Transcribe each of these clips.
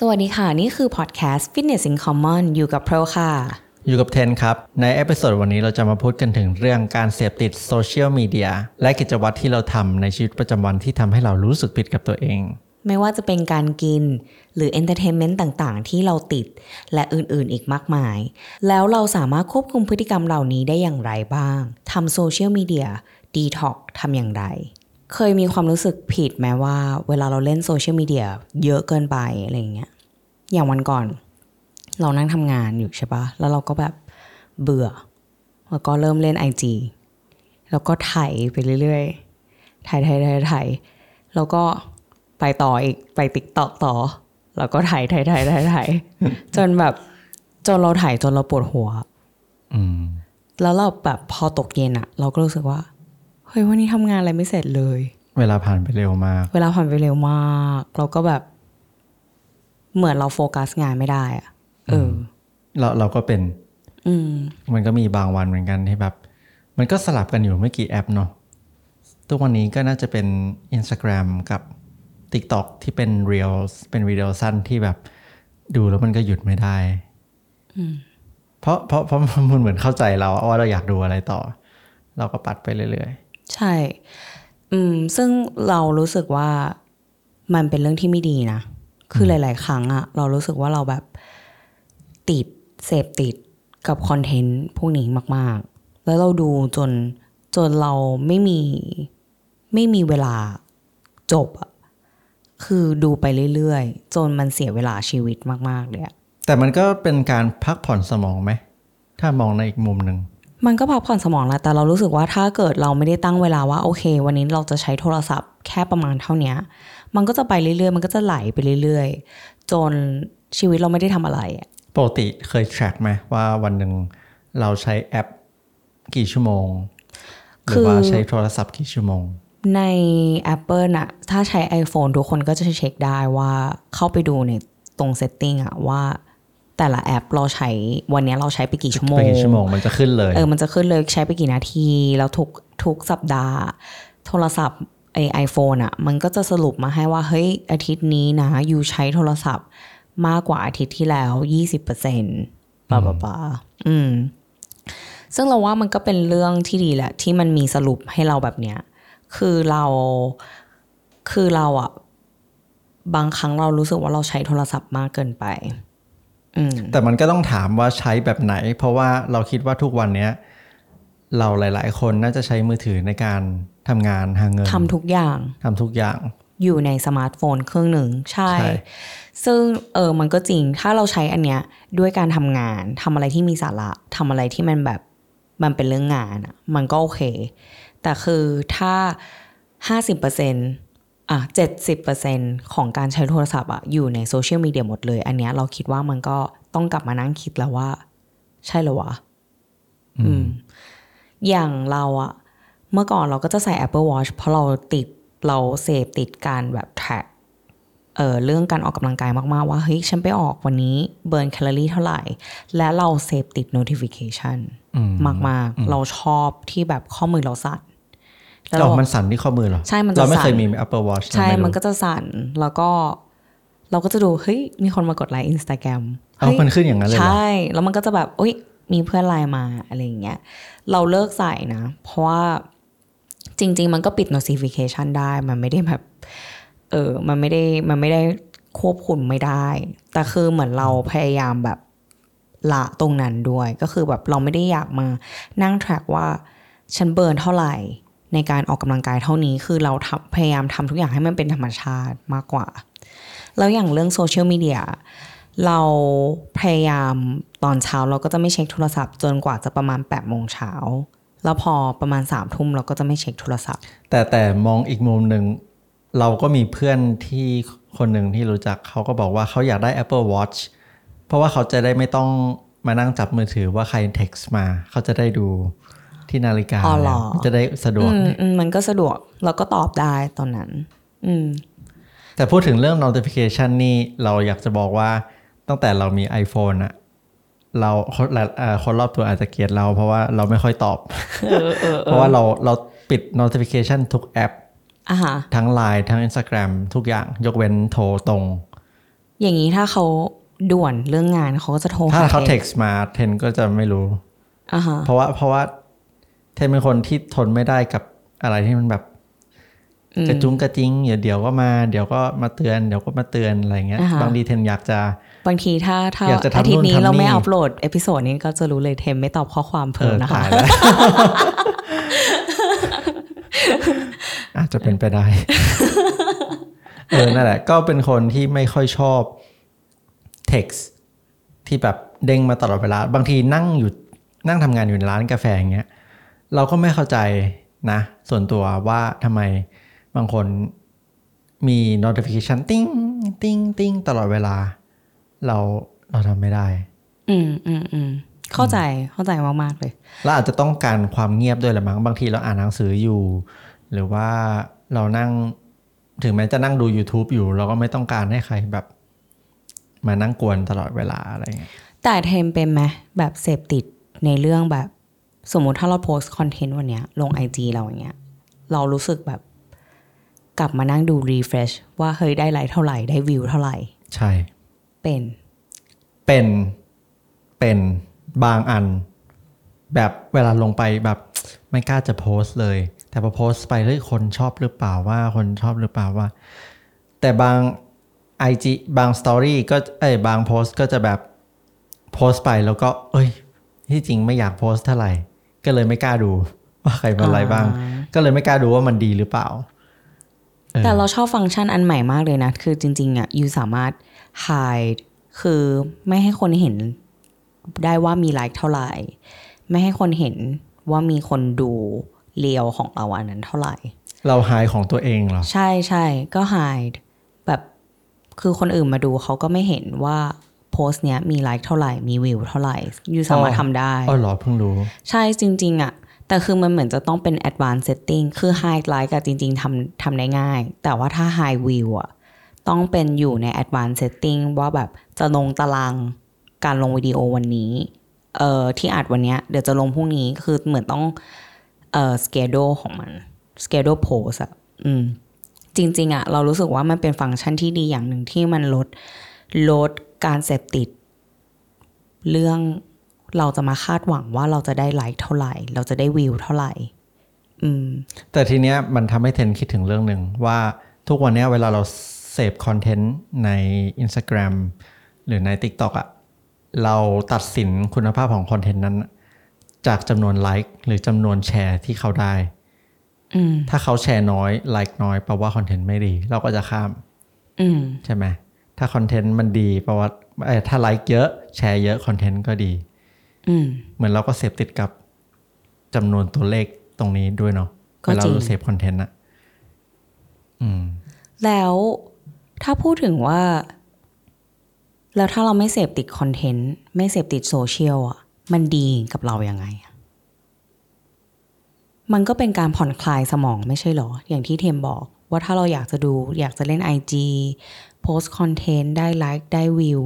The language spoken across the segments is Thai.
สวัสดีค่ะ นี่คือพอดแคสต์ Fitness in Common อยู่กับโปรค่ะ อยู่กับเทนครับ ใน episode วันนี้เราจะมาพูดกันถึงเรื่องการเสพติดโซเชียลมีเดียและกิจวัตรที่เราทำในชีวิตประจำวันที่ทำให้เรารู้สึกผิดกับตัวเอง ไม่ว่าจะเป็นการกิน หรือ entertainment ต่างๆ ที่เราติด และอื่นๆอีกมากมาย แล้วเราสามารถควบคุมพฤติกรรมเหล่านี้ได้อย่างไรบ้างทำ social media detox ทำอย่างไร เคยมีความรู้สึกผิดไหมว่า เวลาเราเล่นโซเชียลมีเดียเยอะเกินไปอะไรอย่างเงี้ย อย่างวันก่อน เรานั่งทำงานอยู่ใช่ปะแล้วเราก็แบบเบื่อ แล้วก็เริ่มเล่น IG แล้วก็ไถไปเรื่อยๆ ไถไถไถไถแล้วก็ไปต่ออีก ไป TikTok ต่อ แล้วก็ไถไถไถไถไถจนแบบจนเราไถจนเราปวดหัว อืมแล้วเราแบบพอตกเย็นอะเราก็รู้สึกว่าเฮ้ยวันนี้ทำงานอะไรไม่เสร็จเลย เวลาผ่านไปเร็วมาก เวลาผ่านไปเร็วมาก เราก็แบบ เหมือนเราโฟกัสงานไม่ได้อะเออเราเราก็เป็น อืม มันก็มีบางวันเหมือนกันที่แบบ มันก็สลับกันอยู่ไม่กี่แอปเนาะทุกวันนี้ก็น่าจะเป็น Instagram กับ TikTok ที่เป็น Reels เป็นวิดีโอสั้นที่แบบ ดูแล้วมันก็หยุดไม่ได้เพราะเพราะเพราะมันเหมือนเข้าใจเราว่าเราอยากดูอะไรต่อ เราก็ปัดไปเรื่อย ใช่ อืม ซึ่งเรารู้สึกว่ามันเป็นเรื่องที่ไม่ดีนะ คือหลาย ๆ ครั้งอะเรารู้สึกว่าเราแบบติดเสพติดกับคอนเทนต์พวกนี้มาก ๆ แล้วเราดูจนจนเราไม่มีไม่มีเวลาจบอะคือดูไปเรื่อย ๆ จนมันเสียเวลาชีวิตมาก ๆ เลยอะแต่มันก็เป็นการพักผ่อนสมองไหม ถ้ามองในอีกมุมหนึ่ง มันก็พักผ่อนสมองแหละแต่เรารู้สึกว่าถ้าเกิดเราไม่ได้ตั้งเวลาว่าโอเค วันนี้เราจะใช้โทรศัพท์แค่ประมาณเท่าเนี้ยมันก็จะไปเรื่อยๆ มันก็จะไหลไปเรื่อยๆ จนชีวิตเราไม่ได้ทำอะไรอะปกติเคย track ไหมว่าวันหนึ่งเราใช้แอปกี่ชั่วโมง หรือว่าใช้โทรศัพท์กี่ชั่วโมง ใน Apple น่ะถ้าใช้ iPhone ทุกคนก็จะเช็คได้ว่าเข้าไปดูในตรง setting อะว่า แต่ละแอปเราใช้วันเนี้ยเราใช้ไปกี่ชั่วโมไปงกี่ชั่วโมงมันจะขึ้นเลยเออมันจะขึ้นเลยใช้ไปกี่นาที แล้วทุกทุกสัปดาห์ โทรศัพท์ไอไอโฟนอะ มันก็จะสรุปมาให้ว่า เฮ้ย อาทิตย์นี้นะอยู่ใช้โทรศัพท์มากกว่าอาทิตย์ที่แล้วยี่สิบเปอร์เซ็นต์ปะปะปะอืม ซึ่งเราว่ามันก็เป็นเรื่องที่ดีแหละ ที่มันมีสรุปให้เราแบบเนี้ย คือเราคือเราอะ บางครั้งเรารู้สึกว่าเราใช้โทรศัพท์มากเกินไปอืม แต่มันก็ต้องถามว่าใช้แบบไหน เพราะว่าเราคิดว่าทุกวันเนี้ยเราหลาย ๆ คนน่าจะใช้มือถือในการทำงานหาเงินทำทุกอย่างทำทุกอย่างอยู่ในสมาร์ทโฟนเครื่องหนึ่งใช่ใช่ซึ่งเออมันก็จริงถ้าเราใช้อันเนี้ยด้วยการทำงานทำอะไรที่มีสาระทำอะไรที่มันแบบมันเป็นเรื่องงานอะมันก็โอเค แต่คือถ้าห้าสิบเปอร์เซ็น อะเจ็ดสิบเปอร์เซ็นของการใช้โทรศัพท์อะอยู่ในโซเชียลมีเดียหมดเลย อันเนี้ยเราคิดว่ามันก็ต้องกลับมานั่งคิดแล้วว่า ใช่เหรอวะอืม อย่างเราอะเมื่อก่อนเราก็จะใส่ Apple Watch เพราะเราติดเราเสพติดการแบบ track เออเรื่องการออกกำลังกายมาก ๆ ว่า เฮ้ย ฉันไปออกวันนี้ burn แคลอรี่เท่าไหร่ และเราเสพติด notification อืมมาก ๆ เราชอบที่แบบข้อมือเราสั่น แล้วเราเรามันสั่นที่ข้อมือเหรอ ใช่มันจะเราไม่เคยสั่นมี Apple Watch ใช่เราไรู้มันก็จะสั่น แล้วก็เราก็จะดู เฮ้ย มีคนมากด like Instagram เอามันขึ้นอย่างนั้นเลยเหรอใช่ แล้วมันก็จะแบบอุ้ยมีเพื่อนไลน์มาอะไรอย่างเงี้ย เราเลิกใส่นะ เพราะว่าจริง ๆ มันก็ปิด notification ได้ มันไม่ได้แบบ เออ มันไม่ได้ มันไม่ได้ควบคุมไม่ได้ แต่คือเหมือนเราพยายามแบบละตรงนั้นด้วย ก็คือแบบเราไม่ได้อยากมานั่ง track ว่า ฉันเบิร์นเท่าไหร่ ในการออกกำลังกายเท่านี้คือเราพยายามทำทุกอย่างให้มันเป็นธรรมชาติมากกว่า แล้วอย่างเรื่องโซเชียลมีเดียเราพยายามตอนเช้าเราก็จะไม่เช็คโทรศัพท์จนกว่าจะประมาณ8ปดโมงเช้าแล้วพอประมาณ3ามทุ่มเราก็จะไม่เช็คโทรศัพท์ แต่แต่มองอีกมุมหนึ่งเราก็มีเพื่อนที่คนหนึ่งที่รู้จักเขาก็บอกว่าเขาอยากได้ Apple Watch เพราะว่าเขาจะได้ไม่ต้องมานั่งจับมือถือว่าใคร text มา เขาจะได้ดู ที่นาฬิกาอ๋อเหรอแล้วจะได้สะดวกอืมอืมมันก็สะดวกเราก็ตอบได้ตอนนั้น อืม แต่พูดถึงเรื่อง notification นี่เราอยากจะบอกว่าตั้งแต่เรามี iPhone อะเราคนหลายเอ่อคนรอบตัวอาจจะเกลียดเราเพราะว่าเราไม่ค่อยตอบ เพราะว่าเราเราปิด notification ทุกแอปอะฮะทั้ง Line ทั้ง Instagram ทุกอย่างยกเว้นโทรตรง อย่างนี้ถ้าเขาด่วนเรื่องงานเขาก็จะโทรถ้าหาเขาเทเท็กซ์มาเทนก็จะไม่รู้อ่าฮะเพราะว่าเพราะว่า เทนเป็นคนที่ทนไม่ได้กับอะไรที่มันแบบกระจุงกระจิงเดี๋ยวเดี๋ยวก็มาเดี๋ยวก็มาเตือนเดี๋ยวก็มาเตือนอะไรเงี้ยอ่าฮะบางทีเทนอยากจะบางทีถ้าถ้าอยากจะทำอาทิตย์นี้นู่นทำเราไม่นี่อัปโหลดเอพิโซดนี้ก็จะรู้เลยเทมไม่ตอบข้อความเอเพิ่มอนะคะตายแล้วอาจจะเป็นไปได้เออนั่นแหละก็เป็นคนที่ไม่ค่อยชอบ text ที่แบบเด้งมาตลอดเวลา บางทีนั่งอยู่นั่งทำงานอยู่ในร้านกาแฟอย่างเงี้ย เราก็ไม่เข้าใจนะ ส่วนตัวว่าทำไมบางคนมี notification ติ้งติ้งติ้งตลอดเวลา เราเราทำไม่ได้ อืมอืมอืมเข้าใจเข้าใจมากๆเลยเราอาจจะต้องการความเงียบด้วยแหละมั้งบางทีเราอ่านหนังสืออยู่ หรือว่าเรานั่งถึงแม้จะนั่งดู YouTube อยู่ เราก็ไม่ต้องการให้ใครแบบ มานั่งกวนตลอดเวลาอะไรเงี้ยแต่เทนเป็นไหมแบบเสพติดในเรื่องแบบ สมมุติถ้าเราโพสต์ content วันเนี้ยลง IG เราอย่างเงี้ย เรารู้สึกแบบ กลับมานั่งดู refresh ว่าเฮ้ยได้ไลค์เท่าไหร่ได้วิวเท่าไหร่ ใช่ เป็น เป็นเป็นบางอัน แบบเวลาลงไปแบบไม่กล้าจะโพสต์เลย แต่พอโพสต์ไปเฮ้ยคนชอบหรือเปล่าว่าคนชอบหรือเปล่าว่า แต่บาง IG บาง story ก็เอ้ยบางโพสต์ก็จะแบบโพสต์ไปแล้วก็ เอ้ย ที่จริงไม่อยากโพสต์เท่าไหร่ ก็เลยไม่กล้าดูว่าใครเป็นอะไรบ้าง ก็เลยไม่กล้าดูว่ามันดีหรือเปล่าเออแต่เราชอบฟังก์ชันอันใหม่มากเลยนะ คือจริง ๆอะ you สามารถ hide คือไม่ให้คนเห็นได้ว่ามีไลค์เท่าไหร่ ไม่ให้คนเห็นว่ามีคนดูเรียวของเราอันนั้นเท่าไหร่ เราหายของตัวเองเหรอ ใช่ใช่ก็ hide แบบคือคนอื่นมาดูเขาก็ไม่เห็นว่า โพสต์เนี้ยมีไลค์เท่าไหร่มีวิวเท่าไหร่ยูสามารถอ๋อทำได้อ๋อเหรอเพิ่งรู้ ใช่จริง ๆอะแต่คือมันเหมือนจะต้องเป็น advanced setting คือ high like อะจริง ๆทำทำได้ง่าย แต่ว่าถ้า high view อะต้องเป็นอยู่ใน advanced setting ว่าแบบจะลงตารางการลงวิดีโอวันนี้ เอ่อที่อัดวันเนี้ยเดี๋ยวจะลงพรุ่งนี้คือเหมือนต้อง เอ่อ schedule ของมัน schedule post อะอืมจริง ๆอะเรารู้สึกว่ามันเป็นฟังก์ชันที่ดีอย่างหนึ่งที่มันลดลด การเสพติด เรื่องเราจะมาคาดหวังว่าเราจะได้ไลค์เท่าไหร่ เราจะได้วิวเท่าไหร่อืมแต่ทีเนี้ยมันทำให้เทนคิดถึงเรื่องหนึ่งว่าทุกวันเนี้ยเวลาเราเสพคอนเทนต์ใน Instagram หรือใน TikTok อะเราตัดสินคุณภาพของคอนเทนต์นั้น จากจำนวนไลค์หรือจำนวนแชร์ที่เขาได้อืมถ้าเขาแชร์น้อยไลค์น้อยแปลว่าคอนเทนต์ไม่ดี เราก็จะข้ามอืมใช่ไหม ถ้าคอนเทนต์มันดีแปลว่าเอ้ยถ้าไลค์เยอะแชร์เยอะคอนเทนต์ก็ดีอืมเหมือนเราก็เสพติดกับจำนวนตัวเลขตรงนี้ด้วยเนาะก็เวลาจริงเราเสพคอนเทนต์อะอืมแล้วถ้าพูดถึงว่า แล้วถ้าเราไม่เสพติดคอนเทนต์ ไม่เสพติดโซเชียลอะมันดีกับเรายังไงอะมันก็เป็นการผ่อนคลายสมองไม่ใช่หรอ อย่างที่แทนบอกว่าถ้าเราอยากจะดู อยากจะเล่น IG โพสต์คอนเทนต์ได้ไลค์ได้วิว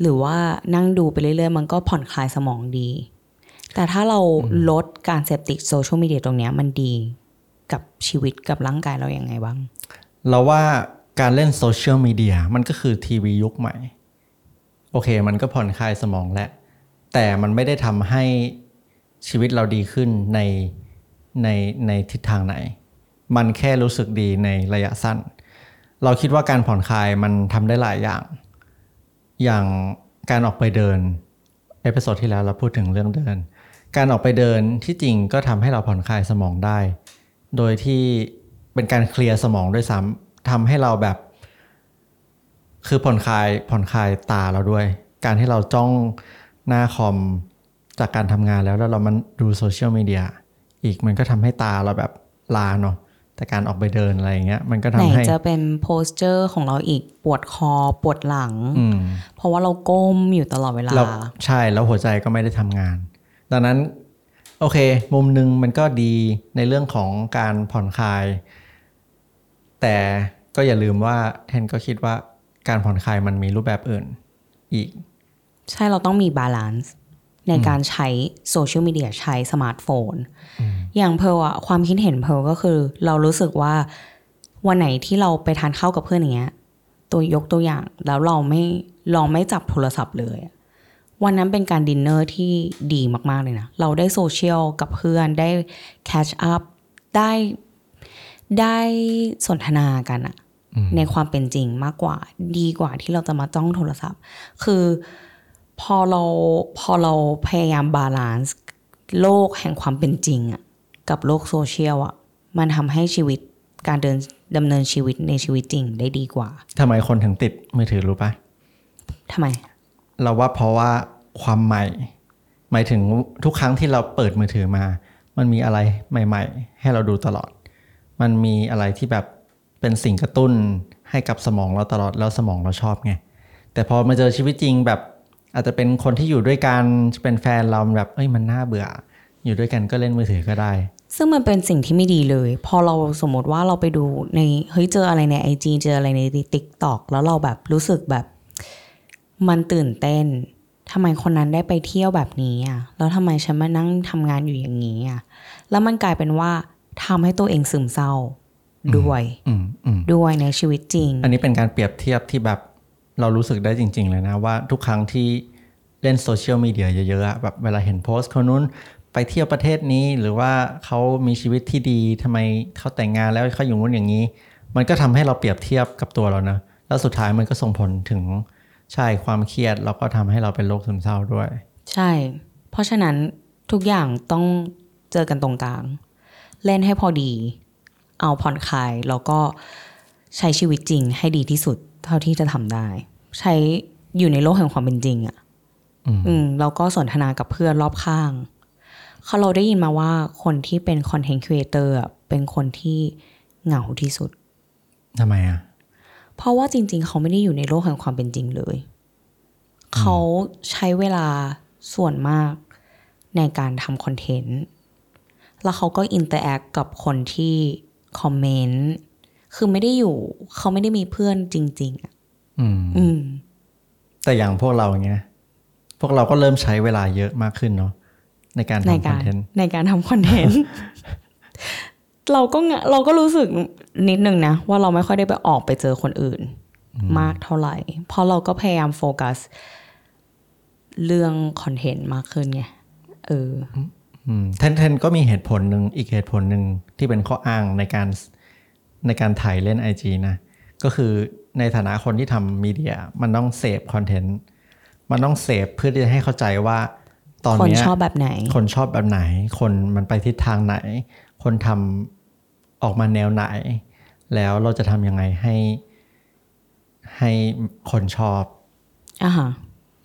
หรือว่านั่งดูไปเรื่อยๆ มันก็ผ่อนคลายสมองดี แต่ถ้าเราลดการเสพติดโซเชียลมีเดียตรงเนี้ยมันดีกับชีวิตกับร่างกายเราอย่างไงบ้าง เราว่าการเล่นโซเชียลมีเดียมันก็คือทีวียุคใหม่ โอเค มันก็ผ่อนคลายสมองแหละ แต่มันไม่ได้ทำให้ชีวิตเราดีขึ้นในในในทิศทางไหน มันแค่รู้สึกดีในระยะสั้น เราคิดว่าการผ่อนคลายมันทำได้หลายอย่าง อย่างการออกไปเดิน episode ที่แล้วเราพูดถึงเรื่องเดิน การออกไปเดินที่จริงก็ทำให้เราผ่อนคลายสมองได้ โดยที่เป็นการ clear สมองด้วยซ้ำทำให้เราแบบ คือผ่อนคลายผ่อนคลายตาเราด้วย การที่เราจ้องหน้าคอมจากการทำงานแล้วแล้วเรามันดูโซเชียลมีเดียอีกมันก็ทำให้ตาเราแบบลาเนาะ แต่การออกไปเดินอะไรอย่างเงี้ยมันก็ไหนทำให้จะเป็น posture ของเราอีกปวดคอปวดหลังอืมเพราะว่าเราก้มอยู่ตลอดเวลาเราใช่แล้วหัวใจก็ไม่ได้ทำงาน ดังนั้นโอเค มุมหนึ่งมันก็ดีในเรื่องของการผ่อนคลาย แต่ก็อย่าลืมว่าแทนก็คิดว่าการผ่อนคลายมันมีรูปแบบอื่นอีก ใช่เราต้องมี balance ในการใช้โซเชียลมีเดียใช้สมาร์ทโฟน อย่างเพิร์ลอะความคิดเห็นเพิร์ลก็คือ เรารู้สึกว่าวันไหนที่เราไปทานข้าวกับเพื่อนอย่างเงี้ย ตัวยกตัวอย่างแล้วเราไม่ลองไม่จับโทรศัพท์เลยอะวันนั้นเป็นการดินเนอร์ที่ดีมาก ๆ เลยนะ เราได้โซเชียลกับเพื่อนได้ catch up ได้ได้สนทนากันอะในความเป็นจริงมากกว่า ดีกว่าที่เราจะมาจ้องโทรศัพท์ คือ พอเราพอเราพยายาม balance โลกแห่งความเป็นจริงอะกับโลกโซเชียลอะมันทำให้ชีวิตการเดินดำเนินชีวิตในชีวิตจริงได้ดีกว่าทำไมคนถึงติดมือถือรู้ปะทำไม เราว่าเพราะว่าความใหม่ หมายถึงทุกครั้งที่เราเปิดมือถือมา มันมีอะไรใหม่ ๆ ให้เราดูตลอด มันมีอะไรที่แบบเป็นสิ่งกระตุ้นให้กับสมองเราตลอดแล้วสมองเราชอบไงแต่พอมาเจอชีวิตจริงแบบ อาจจะเป็นคนที่อยู่ด้วยกันเป็นแฟนเราแบบเอ้ยมันน่าเบื่อ อยู่ด้วยกันก็เล่นมือถือก็ได้ ซึ่งมันเป็นสิ่งที่ไม่ดีเลย พอเราสมมติว่าเราไปดูในเฮ้ยเจออะไรในไอจเจออะไรในติ๊กตอกแล้วเราแบบรู้สึกแบบ มันตื่นเต้นทำไมคนนั้นได้ไปเที่ยวแบบนี้อะแล้วทำไมฉันมานั่งทำงานอยู่อย่างนี้อะแล้วมันกลายเป็นว่าทำให้ตัวเองซึมเศร้าด้วยอืมอืมด้วยในชีวิตจริง อันนี้เป็นการเปรียบเทียบที่แบบ เรารู้สึกได้จริง ๆ เลยนะว่าทุกครั้งที่เล่นโซเชียลมีเดียเยอะๆแบบเวลาเห็นโพสต์คนนู้นไปเที่ยวประเทศนี้หรือว่าเขามีชีวิตที่ดีทำไมเขาแต่งงานแล้วเขาอยู่นู้นอย่างนี้ มันก็ทำให้เราเปรียบเทียบกับตัวเรานะแล้วสุดท้ายมันก็ส่งผลถึงใช่ความเครียดแล้วก็ทำให้เราเป็นโรคซึมเศร้าด้วย ใช่ เพราะฉะนั้นทุกอย่างต้องเจอกันตรงกลาง เล่นให้พอดี เอาผ่อนคลายแล้วก็ใช้ชีวิตจริงให้ดีที่สุด เท่าที่จะทำได้ ใช้อยู่ในโลกแห่งความเป็นจริงอะ่ะอืมอืมแล้วก็สนทนากับเพื่อนรอบข้างเขาเราได้ยินมาว่าคนที่เป็นคอนเทนต์ครีเอเตอร์เป็นคนที่เหงาที่สุดทำไมอะ เพราะว่าจริง ๆ เขาไม่ได้อยู่ในโลกแห่งความเป็นจริงเลย เขาใช้เวลาส่วนมากในการทำคอนเทนต์ แล้วเขาก็ interact กับคนที่คอมเมนต์ คือไม่ได้อยู่ เขาไม่ได้มีเพื่อนจริง ๆอะอืมอืมแต่อย่างพวกเราอย่างเงี้ยพวกเราก็เริ่มใช้เวลาเยอะมากขึ้นเนาะในการในทำคกาอนรเทนต์ในการทำคอนเทนต์เราก็งะเราก็รู้สึกนิดนึงนะ ว่าเราไม่ค่อยได้ไปออกไปเจอคนอื่น มากเท่าไหร่ เพราะเราก็พยายามโฟกัส เรื่องคอนเทนต์มากขึ้นไงเอออืมเทนเทนก็มีเหตุผลหนึ่งอีกเหตุผลหนึ่งที่เป็นข้ออ้างในการ ในการถ่ายเล่น IG นะก็คือในฐานะคนที่ทำมีเดียมันต้องเสพคอนเทนต์มันต้องเสพเพื่อที่จะให้เข้าใจว่า ตอนคนเนี้ยชอบแบบไหน คนชอบแบบไหน คนมันไปทิศทางไหน คนทำออกมาแนวไหน แล้วเราจะทำยังไงให้ให้คนชอบอะฮะ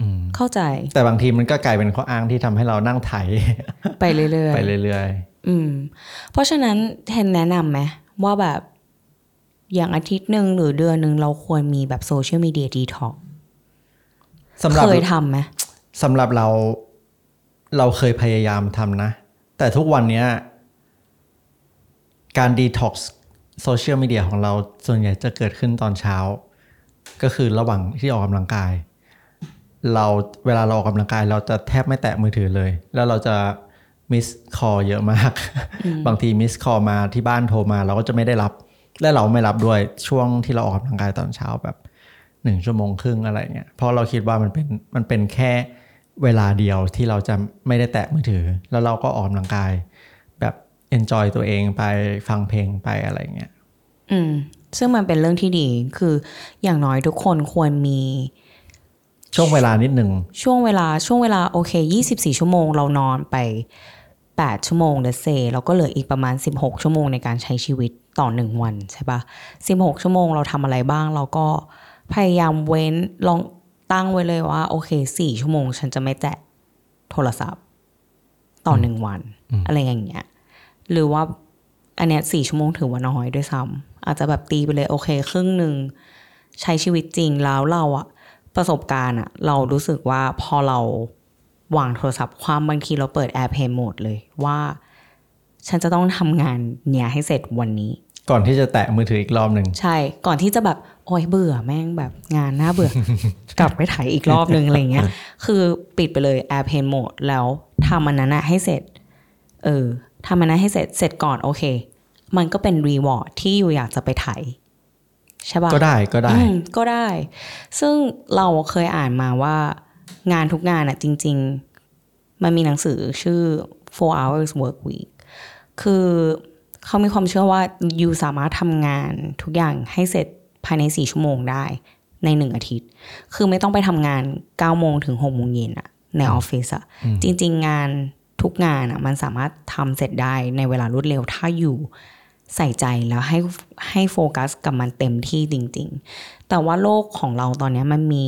อืมเข้าใจ แต่บางทีมันก็กลายเป็นข้ออ้างที่ทำให้เรานั่งไถไปเรื่อยไปเรื่อยๆอืมเพราะฉะนั้นเทนแนะนำไหมว่าแบบ อย่างอาทิตย์หนึ่งหรือเดือนหนึ่งเราควรมีแบบโซเชียลมีเดียดีท็อกๆสำหรับเคยทำไหมสำหรับเราเราเคยพยายามทำนะ แต่ทุกวันเนี้ยการดีท็อกซ์โซเชียลมีเดียของเราส่วนใหญ่จะเกิดขึ้นตอนเช้า ก็คือระหว่างที่ออกกำลังกาย เราเวลาเราออกกำลังกาย เราจะแทบไม่แตะมือถือเลย แล้วเราจะ missed call เยอะมาก บางที missed call มาที่บ้านโทรมา เราก็จะไม่ได้รับ และเราไม่รับด้วยช่วงที่เราออกกำลังกายตอนเช้าแบบหนึ่งชั่วโมงครึ่งอะไรเงี้ยเพราะเราคิดว่ามันเป็นมันเป็นแค่เวลาเดียวที่เราจะไม่ได้แตะมือถือ แล้วเราก็ออกกำลังกายแบบ enjoy ตัวเองไปฟังเพลงไปอะไรเงี้ยอืม ซึ่งมันเป็นเรื่องที่ดีคืออย่างน้อยทุกคนควรมี ช่วงเวลานิดหนึ่งช่วงเวลาช่วงเวลาโอเค24ชั่วโมงเรานอนไป8ชั่วโมงเดเซเราก็เหลืออีกประมาณ16ชั่วโมงในการใช้ชีวิต ต่อหนึ่งวันใช่ปะ16ชั่วโมงเราทำอะไรบ้าง เราก็พยายามเว้นลองตั้งไว้เลยว่า โอเค4ชั่วโมง ฉันจะไม่แตะโทรศัพท์ ต่อหนึ่งวัน อะไรอย่างเงี้ย หรือว่าอันเนี้ยสี่ชั่วโมงถือว่าน้อยด้วยซ้ำอาจจะแบบตีไปเลยโอเคครึ่งหนึ่งใช้ชีวิตจริงแล้วเราอะประสบการณ์อะเรารู้สึกว่าพอเราวางโทรศัพท์ความบางทีเราเปิด Airplane Mode เลยว่า ฉันจะต้องทำงานเนี่ยให้เสร็จวันนี้ ก่อนที่จะแตะมือถืออีกรอบหนึ่งใช่ ก่อนที่จะแบบโอ้ยเบื่อแม่งแบบงานน่าเบื่อ กลับไปถ่ายอีกรอบนึงอะไรเงี้ย คือปิดไปเลย Airplane Mode แล้วทำมันนั้นอะให้เสร็จ เออทำมันนั้นให้เสร็จเสร็จก่อนโอเค มันก็เป็นรีวอร์ดที่อยู่อยากจะไปถ่ายใช่ปะก็ได้ก็ได้อืมก็ได้ ซึ่งเราเคยอ่านมาว่างานทุกงานอะจริง ๆ มันมีหนังสือชื่อ four hours work week คือ เขามีความเชื่อว่ายูสามารถทำงานทุกอย่างให้เสร็จภายในสี่ชั่วโมงได้ในหนึ่งอาทิตย์ คือไม่ต้องไปทำงานเก้าโมงถึงหกโมงเย็นอะในออฟฟิศอะจริง ๆ งานทุกงานอะมันสามารถทำเสร็จได้ในเวลารวดเร็วถ้าอยู่ใส่ใจแล้วให้ให้โฟกัสกับมันเต็มที่จริง ๆ แต่ว่าโลกของเราตอนเนี้ยมันมี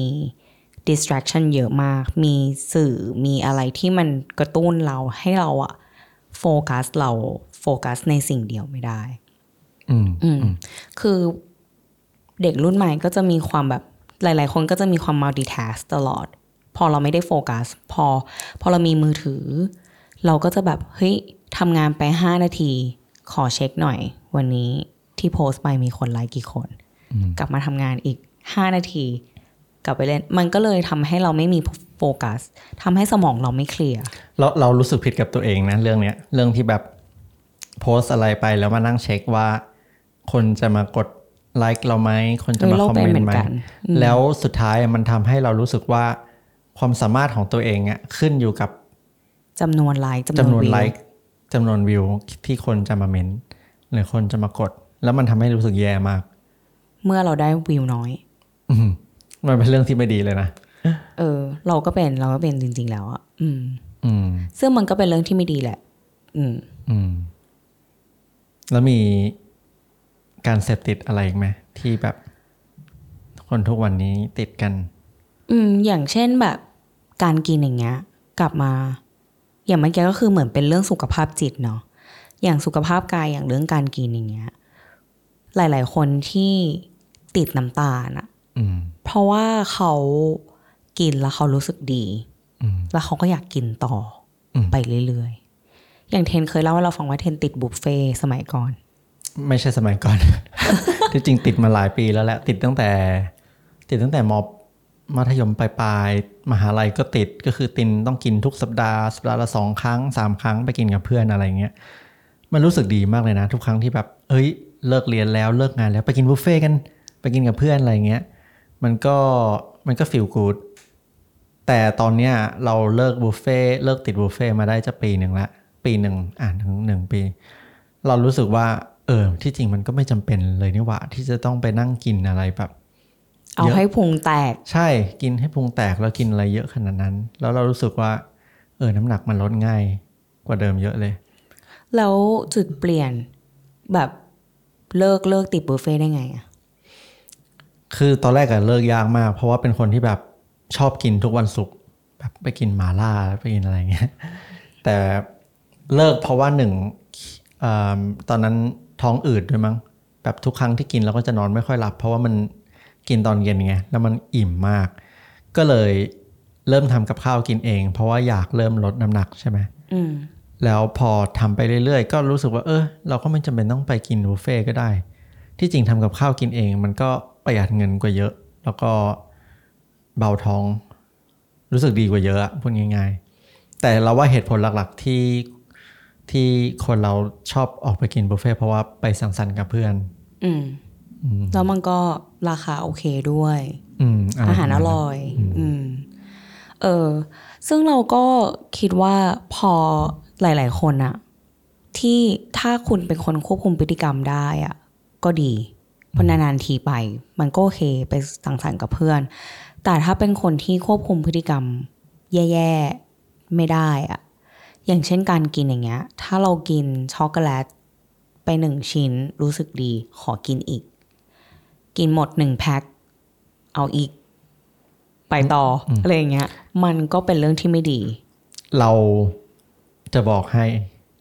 distraction เยอะมาก มีสื่อมีอะไรที่มันกระตุ้นเราให้เราอะโฟกัสเรา โฟกัสในสิ่งเดียวไม่ได้อืมอืมคือเด็กรุ่นใหม่ก็จะมีความแบบหลาย ๆ คนก็จะมีความ multitask ตลอด พอเราไม่ได้โฟกัส พอ พอเรามีมือถือ เราก็จะแบบเฮ้ยทำงานไป5นาที ขอเช็คหน่อย วันนี้ที่โพสต์ไปมีคนไลค์กี่คน กลับมาทำงานอีก5นาที กลับไปเล่น มันก็เลยทำให้เราไม่มีโฟกัสทำให้สมองเราไม่เคลียร์เราเรารู้สึกผิดกับตัวเองนะเรื่องเนี้ย เรื่องที่แบบ โพสต์อะไรไปแล้วมานั่งเช็คว่า คนจะมากดไลค์เราไหม คนจะมาเออเราคอมเป็นเมนเหมือต์นไหมกันแล้วสุดท้ายมันทำให้เรารู้สึกว่า ความสามารถของตัวเองอะขึ้นอยู่กับจำนวนไลค์จำนวนวิวไลค์จำนวนวิวที่คนจะมาเมนต์หรือคนจะมากด แล้วมันทำให้รู้สึกแย่มาก เมื่อเราได้วิวน้อยอืมมันเป็นเรื่องที่ไม่ดีเลยนะเออ เราก็เป็นเราก็เป็นจริง ๆ แล้วอะอืม อืมซึ่งมันก็เป็นเรื่องที่ไม่ดีแหละ อืม อืม แล้วมีการเสพติดอะไรอีกไหมที่แบบคนทุกวันนี้ติดกัน อืม อย่างเช่นแบบการกินอย่างเงี้ย กลับมา อย่างเมื่อกี้ก็คือเหมือนเป็นเรื่องสุขภาพจิตเนาะอย่างสุขภาพกายอย่างเรื่องการกินอย่างเงี้ย หลาย ๆ คนที่ติดน้ำตาลอะอืมเพราะว่าเขากินแล้วเขารู้สึกดีอืมแล้วเขาก็อยากกินต่ออมไปเรื่อยๆ อย่างเทนเคยเล่าให้เราฟังว่าเทนติดบุฟเฟ่สมัยก่อน ไม่ใช่สมัยก่อน ที่จริงติดมาหลายปีแล้วแหละติดตั้งแต่ ติดตั้งแต่มมัธยมปลายๆมหาลัยก็ติดก็คือตินต้องกินทุกสัปดาห์สัปดาห์ละสองครั้งสามครั้งไปกินกับเพื่อนอะไรเงี้ยมันรู้สึกดีมากเลยนะ ทุกครั้งที่แบบ เอ้ย เลิกเรียนแล้วเลิกงานแล้วไปกินบุฟเฟ่กันไปกินกับเพื่อนอะไรเงี้ยมันก็มันก็ฟีลกูดแต่ตอนเนี้ยเราเลิกบุฟเฟ่เลิกติดบุฟเฟ่มาได้จะปีหนึ่งละ ปีหนึ่งอ่านถึงหนึ่งปี เรารู้สึกว่า เออ ที่จริงมันก็ไม่จำเป็นเลยนี่หว่าที่จะต้องไปนั่งกินอะไรแบบเอาเยอะให้พุงแตก ใช่กินให้พุงแตกแล้วกินอะไรเยอะขนาดนั้น แล้วเรารู้สึกว่า เออน้ำหนักมันลดง่ายกว่าเดิมเยอะเลย แล้วจุดเปลี่ยนแบบเลิกเลิกติดบุฟเฟ่ต์ได้ไงอะคือตอนแรกอะเลิกยากมาก เพราะว่าเป็นคนที่แบบชอบกินทุกวันศุกร์แบบไปกินหมาล่าไปกินอะไรเงี้ย แต่ เลิกเพราะว่าหนึ่งเอมตอนนั้นท้องอืดด้วยมั้งแบบทุกครั้งที่กินเราก็จะนอนไม่ค่อยหลับ เพราะว่ามันกินตอนเย็นไงแล้วมันอิ่มมาก ก็เลยเริ่มทำกับข้าวกินเอง เพราะว่าอยากเริ่มลดน้ำหนักใช่ไหมอืมแล้วพอทำไปเรื่อยๆ ก็รู้สึกว่า เออเราก็ไม่จำเป็นต้องไปกินบุฟเฟ่ต์ก็ได้ ที่จริงทำกับข้าวกินเอง มันก็ประหยัดเงินกว่าเยอะ แล้วก็เบาท้อง รู้สึกดีกว่าเยอะอะพูดง่าย ๆ แต่เราว่าเหตุผลหลักๆที่ ที่คนเราชอบออกไปกินบุฟเฟ่ต์เพราะว่าไปสังสรรค์กับเพื่อน อืมแล้วมันก็ราคาโอเคด้วย อืมะไอาหารอประมณนั้นร่อย อืม เออ ซึ่งเราก็คิดว่าพอหลาย ๆ คนอะที่ถ้าคุณเป็นคนควบคุมพฤติกรรมได้อะก็ดีเพราะนานๆทีไป มันก็โอเคไปสังสรรค์กับเพื่อน แต่ถ้าเป็นคนที่ควบคุมพฤติกรรม แย่ ๆ ไม่ได้อะ อย่างเช่นการกินอย่างเงี้ย ถ้าเรากินช็อกโกแลตไปหนึ่งชิ้นรู้สึกดีขอกินอีก กินหมดหนึ่งแพ็คเอาอีก ไปต่อออะไรอย่างเงี้ย มันก็เป็นเรื่องที่ไม่ดี เราจะบอกให้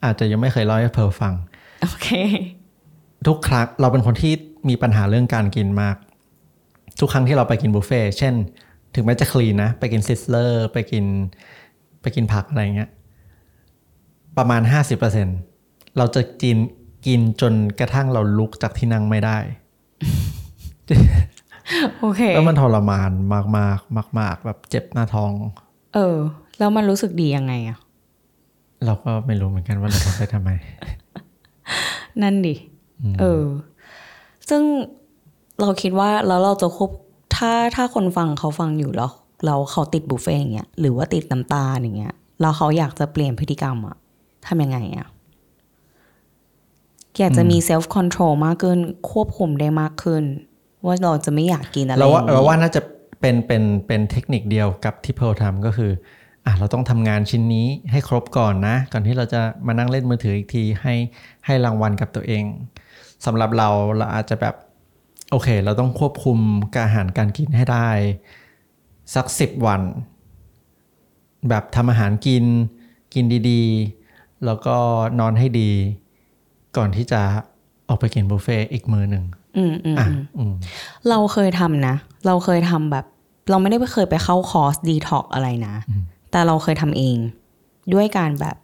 อาจจะยังไม่เคยเล่าให้เพิร์ลฟัง โอเค ทุกครั้งเราเป็นคนที่มีปัญหาเรื่องการกินมาก ทุกครั้งที่เราไปกินบุฟเฟ่ต์เช่น ถึงแม้จะ clean นะ ไปกิน Sizzler ไปกินไปกินผักอะไรเงี้ย ประมาณห้าสิบเปอร์เซ็นต์เราจะกินกินจนกระทั่งเราลุกจากที่นั่งไม่ได้ โอเค แล้วมันทรมานมากมากมากมากๆแบบเจ็บหน้าท้อง เออ แล้วมันรู้สึกดียังไงอะเราก็ไม่รู้เหมือนกันว่าเราทำไปทำไม นั่นดิ เออ ซึ่งเราคิดว่าแล้วเราจะควบถ้าถ้าคนฟังเขาฟังอยู่แล้วแล้วเขาติดบุฟเฟ่ต์อย่างเงี้ยหรือว่าติดน้ำตาลอย่างเงี้ยแล้วเขาอยากจะเปลี่ยนพฤติกรรมอะ ทำยังไงอะอยากจะมี self control มากขึ้น ควบคุมได้มากขึ้น ว่าเราจะไม่อยากกินอะไรเราว่าอย่งนี้เราว่าน่าจะเป็นเป็นเป็นเทคนิคเดียวกับที่เพร์ลทำก็คืออะเราต้องทำงานชิ้นนี้ให้ครบก่อนนะ ก่อนที่เราจะมานั่งเล่นมือถืออีกทีให้ให้รางวัลกับตัวเองสำหรับเราเราอาจจะแบบโอเค เราต้องควบคุมการอาหารการกินให้ได้ สักสิบวัน แบบทำอาหารกินกินดีๆ แล้วก็นอนให้ดี ก่อนที่จะออกไปกินบุฟเฟ่ต์อีกมือหนึ่งอืมอืมอะอืมอืมเราเคยทำนะ เราเคยทำแบบ เราไม่ได้ไปเคยไปเข้าคอร์สดีท็อกอะไรนะ แต่เราเคยทำเอง ด้วยการแบบ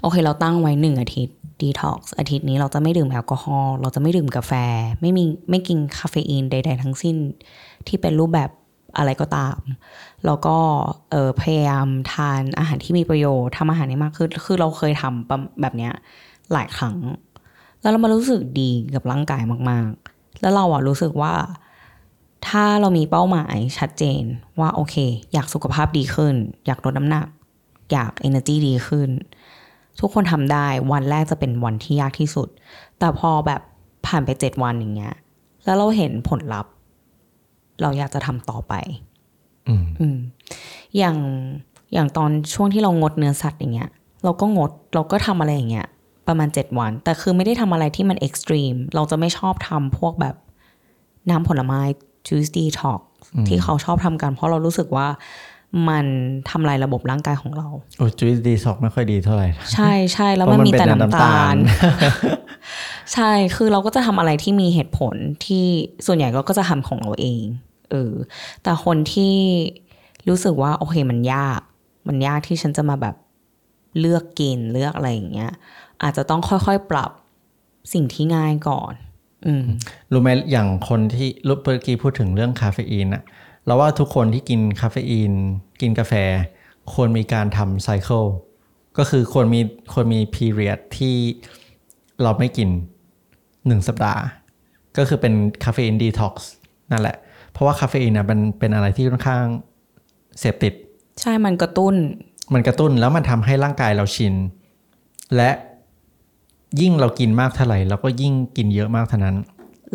โอเคเราตั้งไว้หนึ่งอาทิตย์ดีท็อกอาทิตย์นี้เราจะไม่ดื่มแอลกอฮอล์เราจะไม่ดื่มกาแฟ ไม่มีไม่กินคาเฟอีนใด ๆ ทั้งสิ้นที่เป็นรูปแบบ อะไรก็ตาม แล้วก็เออพยายามทานอาหารที่มีประโยชน์ทำอาหารให้มากขึ้นคือเราเคยทำแบบเนี้ยหลายครั้ง แล้วเรามารู้สึกดีกับร่างกายมาก ๆ แล้วเราอะรู้สึกว่า ถ้าเรามีเป้าหมายชัดเจนว่าโอเค อยากสุขภาพดีขึ้น อยากลดน้ำหนัก อยาก energy ดีขึ้น ทุกคนทำได้วันแรกจะเป็นวันที่ยากที่สุด แต่พอแบบผ่านไปเจ็ดวันอย่างเงี้ยแล้วเราเห็นผลลัพธ์ เราอยากจะทำต่อไปอืมอืมอย่างอย่างตอนช่วงที่เรางดเนื้อสัตว์อย่างเงี้ย เราก็งดเราก็ทำอะไรอย่างเงี้ย ประมาณเจ็ดวัน แต่คือไม่ได้ทำอะไรที่มันเอ็กซ์ตรีมเราจะไม่ชอบทำพวกแบบน้ำผลไม้ juice detox ที่เขาชอบทำกัน เพราะเรารู้สึกว่ามันทำลายระบบร่างกายของเรา โอ้จุ้ยดีสอกไม่ค่อยดีเท่าไหร่ ใช่ใช่แล้วเพมันราะมันมีแต่เป็นน้ำน้ำตาตาลลใช่คือเราก็จะทำอะไรที่มีเหตุผลที่ส่วนใหญ่เราก็จะทำของเราเอง เออแต่คนที่รู้สึกว่าโอเคมันยาก มันยากที่ฉันจะมาแบบเลือกกินเลือกอะไรอย่างเงี้ย อาจจะต้องค่อยๆปรับสิ่งที่ง่ายก่อน อืมรู้ไหมอย่างคนที่รูปเมื่อกี้พูดถึงเรื่องคาเฟอีนอะเราว่าทุกคนที่กินคาเฟอีน กินกาแฟ ควรมีการทำไซเคิลก็คือควรมีควรมีพีเรียดที่เราไม่กินหนึ่งสัปดาห์ ก็คือเป็นคาเฟอีนดีท็อกซ์นั่นแหละ เพราะว่าคาเฟอีนนะมันเป็นอะไรที่ค่อนข้างเสพติด ใช่มันกระตุ้น มันกระตุ้นแล้วมันทำให้ร่างกายเราชิน และยิ่งเรากินมากเท่าไหร่เราก็ยิ่งกินเยอะมากเท่านั้น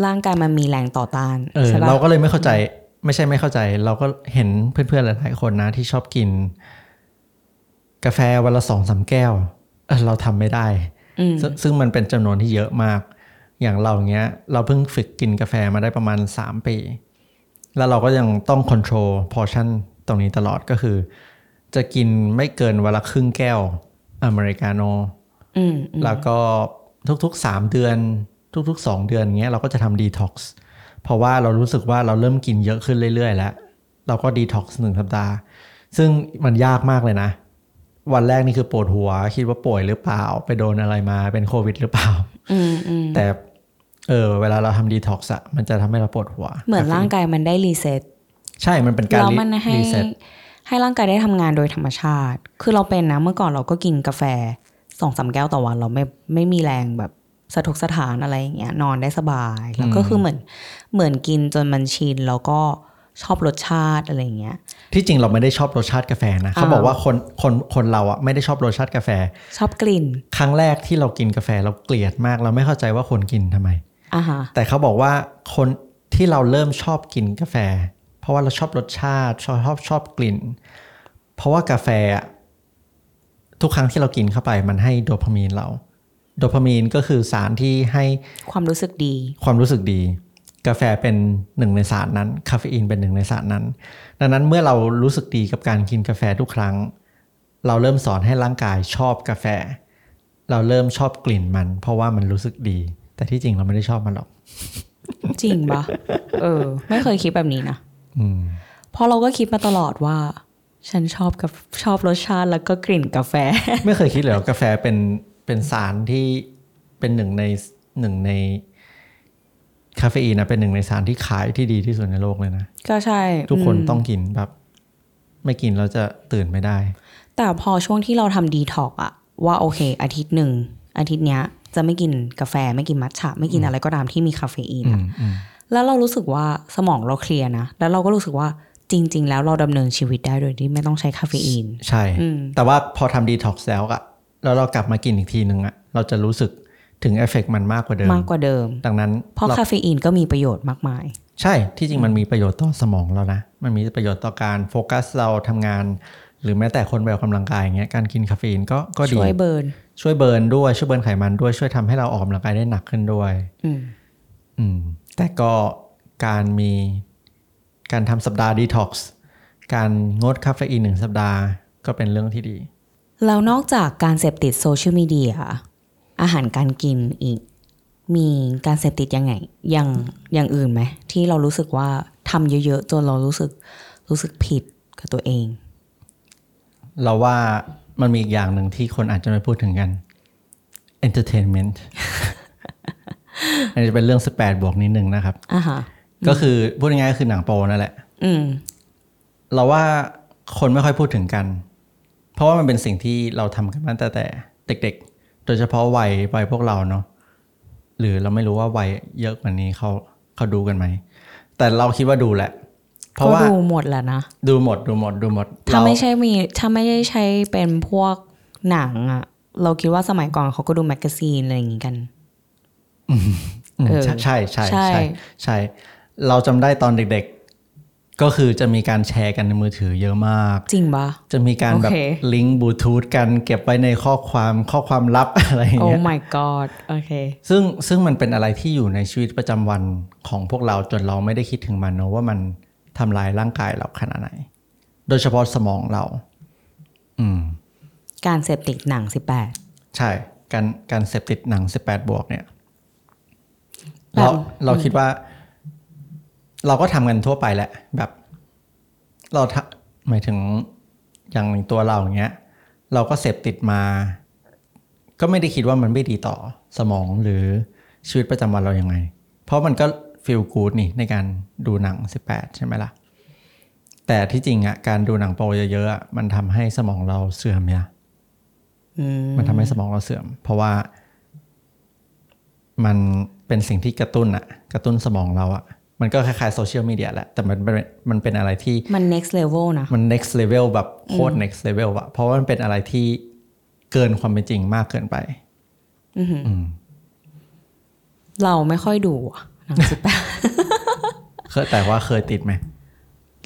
ร่างกายมันมีแรงต่อต้านเออใช่ปะเราก็เลยไม่เข้าใจ ไม่ใช่ไม่เข้าใจ เราก็เห็นเพื่อนๆหลายๆคนนะ ที่ชอบกิน กาแฟวันละสองสามแก้วเออเราทำไม่ได้อืมซึ่งซึ่งมันเป็นจำนวนที่เยอะมาก อย่างเราเงี้ย เราเพิ่งฝึกกินกาแฟมาได้ประมาณสามปี แล้วเราก็ยังต้องควบคุมพอชั่นตรงนี้ตลอดก็คือ จะกินไม่เกินวันละครึ่งแก้วอเมริกาโน่อืมอืมแล้วก็ทุกๆ3เดือน ทุกๆ2เดือนเงี้ยเราก็จะทำดีท็อกซ์เพราะว่าเรารู้สึกว่าเราเริ่มกินเยอะขึ้นเรื่อยๆ แล้ว เราก็ดีท็อกซ์หนึ่งสัปดาห์ ซึ่งมันยากมากเลยนะ วันแรกนี่คือปวดหัว คิดว่าป่วยหรือเปล่า ไปโดนอะไรมาเป็นโควิดหรือเปล่าอืมอืมแต่ เออเวลาเราทำดีท็อกซ์อะมันจะทำให้เราปวดหัว เหมือนร่างกายมันได้ reset ใช่มันเป็นการแล้วมันให้ reset ให้ร่างกายได้ทำงานโดยธรรมชาติ คือเราเป็นนะเมื่อก่อนเราก็กินกาแฟสองสามแก้วต่อวัน เราไม่ไม่มีแรงแบบสะทกสะท้านอะไรอย่างเงี้ยนอนได้สบาย แล้วก็คือเหมือนเหมือนกินจนมันชินแล้วก็ชอบรสชาติอะไรอย่างเงี้ย ที่จริงเราไม่ได้ชอบรสชาติกาแฟนะเขาบอกว่าคนคนคนเราอะไม่ได้ชอบรสชาติกาแฟ ชอบกลิ่น ครั้งแรกที่เรากินกาแฟเราเกลียดมาก เราไม่เข้าใจว่าคนกินทำไมอ่าฮะ แต่เขาบอกว่าคนที่เราเริ่มชอบกินกาแฟ เพราะว่าเราชอบรสชาติชอบชอบชอบกลิ่น เพราะว่ากาแฟอะทุกครั้งที่เรากินเข้าไปมันให้โดพามีนเรา โดพามีนก็คือสารที่ให้ความรู้สึกดี ความรู้สึกดี กาแฟเป็นหนึ่งในสารนั้น คาเฟอีนเป็นหนึ่งในสารนั้น ดังนั้นเมื่อเรารู้สึกดีกับการกินกาแฟทุกครั้ง เราเริ่มสอนให้ร่างกายชอบกาแฟ เราเริ่มชอบกลิ่นมัน เพราะว่ามันรู้สึกดี แต่ที่จริงเราไม่ได้ชอบมันหรอก จริงปะเออ ไม่เคยคิดแบบนี้นะอืมเพราะเราก็คิดมาตลอดว่า ฉันชอบกับชอบรสชาติแล้วก็กลิ่นกาแฟ ไม่เคยคิดเลยว่ากาแฟเป็นเป็นสารที่เป็นหนึ่งในหนึ่งในคาเฟอีนนะเป็นหนึ่งในสารที่ขายที่ดีที่สุดในโลกเลยนะ ก็ใช่ ทุกคนอืมต้องกินแบบ ไม่กินเราจะตื่นไม่ได้ แต่พอช่วงที่เราทำดีท็อกอะว่าโอเค อาทิตย์หนึ่งอาทิตย์เนี้ย จะไม่กินกาแฟไม่กินมัทฉะไม่กินอะไรก็ตามที่มีคาเฟอีนอือะมอืมแล้วเรารู้สึกว่าสมองเราเคลียร์นะ แล้วเราก็รู้สึกว่าจริง ๆ แล้วเราดำเนินชีวิตได้โดยที่ไม่ต้องใช้คาเฟอีน ใช่ แต่ว่าพอทำดีท็อกซ์แล้วอะแล้วเรากลับมากินอีกทีหนึ่งอะเราจะรู้สึกถึงเอฟเฟกมันมากกว่าเดิมมากกว่าเดิม ดังนั้น เพราะเราคาเฟอีนก็มีประโยชน์มากมาย ใช่ที่จริงมันมีประโยชน์ต่อสมองเรานะ มันมีประโยชน์ต่อการโฟกัสเราทำงาน หรือแม้แต่คนไปออกกำลังกายอย่างเงี้ยการกินคาเฟอีนก็ก็ดีช่วย burn ช่วย burn ด้วยช่วย burn ไขมันด้วยช่วยทำให้เราออกกำลังกายได้หนักขึ้นด้วย อืมอืมแต่ก็การมีการทำสัปดาห์ดีท็อกซ์การงดคาเฟอีนหนึ่งสัปดาห์ก็เป็นเรื่องที่ดี แล้วนอกจากการเสพติดโซเชียลมีเดียอาหารการกินอีก มีการเสพติดยังไงอย่างอย่างอื่นไหมที่เรารู้สึกว่าทำเยอะๆ จนเรารู้สึกรู้สึกผิดกับตัวเอง เราว่ามันมีอีกอย่างหนึ่งที่คนอาจจะไม่พูดถึงกัน entertainment อันนี้จะเป็นเรื่อง 18 บวกนิดนึงนะครับอะฮะก็คือพูดง่ายๆก็คือหนังโปนั่นแหละอืมเราว่าคนไม่ค่อยพูดถึงกัน เพราะว่ามันเป็นสิ่งที่เราทำกันมาตั้งแต่เด็ก ๆ โดยเฉพาะวัยวัยพวกเราเนาะ หรือเราไม่รู้ว่าวัยเยอะกว่านี้เขาเขาดูกันไหม แต่เราคิดว่าดูแหละ เพก็ราะว่าดูหมดแหละนะ ดูหมดดูหมดดูหมด ถ้าเรไม่ใช่มีถ้าไม่ได้ใช้เป็นพวกหนังอะเราคิดว่าสมัยก่อนเขาก็ดู magazine อะไรอย่างงี้กันอืมเออใช่ใช่ใช่ใช่ใช่ ใช่ เราจำได้ตอนเด็กๆก็คือจะมีการแชร์กันในมือถือเยอะมาก จริงปะจะมีการแบบโอเคลิงก์บลูทูธกันเก็บไว้ในข้อความข้อความลับอะไรอย่างโอ้เงี้ย my god โอเค ซึ่งซึ่งมันเป็นอะไรที่อยู่ในชีวิตประจำวันของพวกเราจนเราไม่ได้คิดถึงมันเนอะว่ามัน ทำลายร่างกายเราขนาดไหน โดยเฉพาะสมองเรา อืม การเสพติดหนังสิบแปดใช่ การการเสพติดหนัง18บวกเนี่ยแบบเราเราคิดว่า เราก็ทำกันทั่วไปแหละ แบบ เราทำหมายถึงอย่างตัวเราอย่างเงี้ย เราก็เสพติดมา ก็ไม่ได้คิดว่ามันไม่ดีต่อสมองหรือชีวิตประจำวันเรายังไง เพราะมันก็ ฟีลกูดนี่ในการดูหนัง 18 ใช่ไหมล่ะ แต่ที่จริงอะการดูหนังโปรเยอะๆอะมันทำให้สมองเราเสื่อมเนี่ยอืมมันทำให้สมองเราเสื่อม เพราะว่ามันเป็นสิ่งที่กระตุ้นอะกระตุ้นสมองเราอะมันก็คล้ายๆโซเชียลมีเดียแหละ แต่มันเป็นมันเป็นอะไรที่มัน next level นะ มัน next level แบบโคตร next level อะเพราะว่ามันเป็นอะไรที่เกินความเป็นจริงมากเกินไปอือหืออืมเราไม่ค่อยดูอะ หนังสิบแปดเคยแต่ว่าเคยติดไหม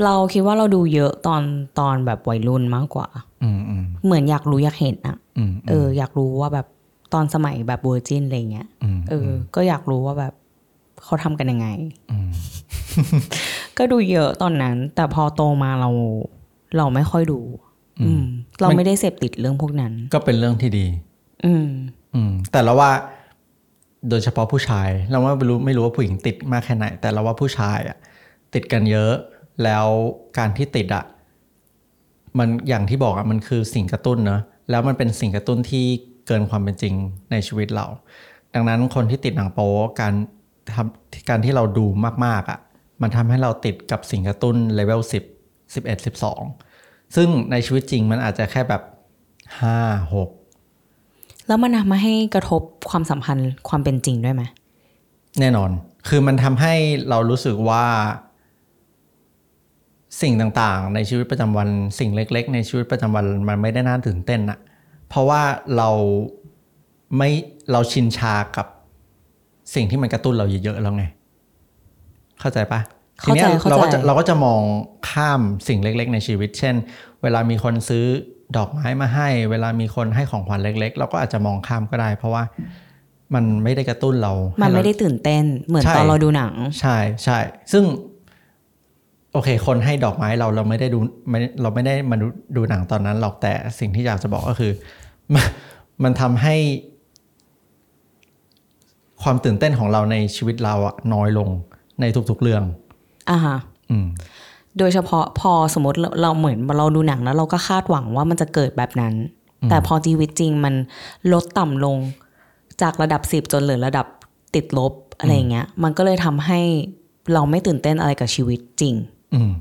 เราคิดว่าเราดูเยอะตอนตอนแบบวัยรุ่นมากกว่า อืมอืมเหมือนอยากรู้อยากเห็นอะอืมเออ อยากรู้ว่าแบบตอนสมัยแบบเวอร์จินอะไรเงี้ยอืมเออ ก็อยากรู้ว่าแบบเขาทำกันยังไง อืมก็ดูเยอะตอนนั้น แต่พอโตมาเราเราไม่ค่อยดู อืม เราไม่ได้เสพติดเรื่องพวกนั้น ก็เป็นเรื่องที่ดี อืม อืม แต่เราว่า โดยเฉพาะผู้ชาย เราว่าไม่รู้ไม่รู้ว่าผู้หญิงติดมากแค่ไหน แต่เราว่าผู้ชายอะติดกันเยอะ แล้วการที่ติดอะมันอย่างที่บอกอะมันคือสิ่งกระตุ้นเนอะแล้วมันเป็นสิ่งกระตุ้นที่เกินความเป็นจริงในชีวิตเรา ดังนั้นคนที่ติดหนังโป๊การทำการที่เราดูมากๆอะมันทำให้เราติดกับสิ่งกระตุ้นเลเวลสิบสิบเอ็ดสิบสองซึ่งในชีวิตจริงมันอาจจะแค่แบบห้าหก แล้วมันทำให้กระทบความสัมพันธ์ความเป็นจริงด้วยไหมแน่นอน คือมันทำให้เรารู้สึกว่า สิ่งต่างๆ ในชีวิตประจำวันสิ่งเล็ก ๆ ในชีวิตประจำวันมันไม่ได้น่าตื่นเต้นอะเพราะว่าเราไม่เราชินชากับสิ่งที่มันกระตุ้นเราเยอะๆแล้วไง เข้าใจปะทีเข้าเนี้ใจยเข้าเราก็ใจจะเราก็จะมองข้ามสิ่งเล็ก ๆ ในชีวิต เช่น เวลามีคนซื้อ ดอกไม้มาให้ เวลามีคนให้ของขวัญเล็ก ๆ เราก็อาจจะมองข้ามก็ได้ เพราะว่ามันไม่ได้กระตุ้นเรา มัมันไม่ได้ตื่นเต้น เหมือนใช่ตอนเราดูหนัง ใช่ใช่ ซึ่ง โอเค คนให้ดอกไม้เราเราไม่ได้ดูไม่เราไม่ได้มาดูดูหนังตอนนั้นหรอกแต่สิ่งที่อยากจะบอกก็คือ มันมันทำให้ ความตื่นเต้นของเราในชีวิตเราอะน้อยลงในทุกๆเรื่องอ่าฮะอืม โดยเฉพาะพอสมมติเราเราเหมือนเราดูหนังแล้วเราก็คาดหวังว่ามันจะเกิดแบบนั้น แต่พอชีวิตจริงมันลดต่ำลงจากระดับสิบจนเหลือระดับติดลบอะไรอย่างเงี้ย มันก็เลยทำให้เราไม่ตื่นเต้นอะไรกับชีวิตจริง อืม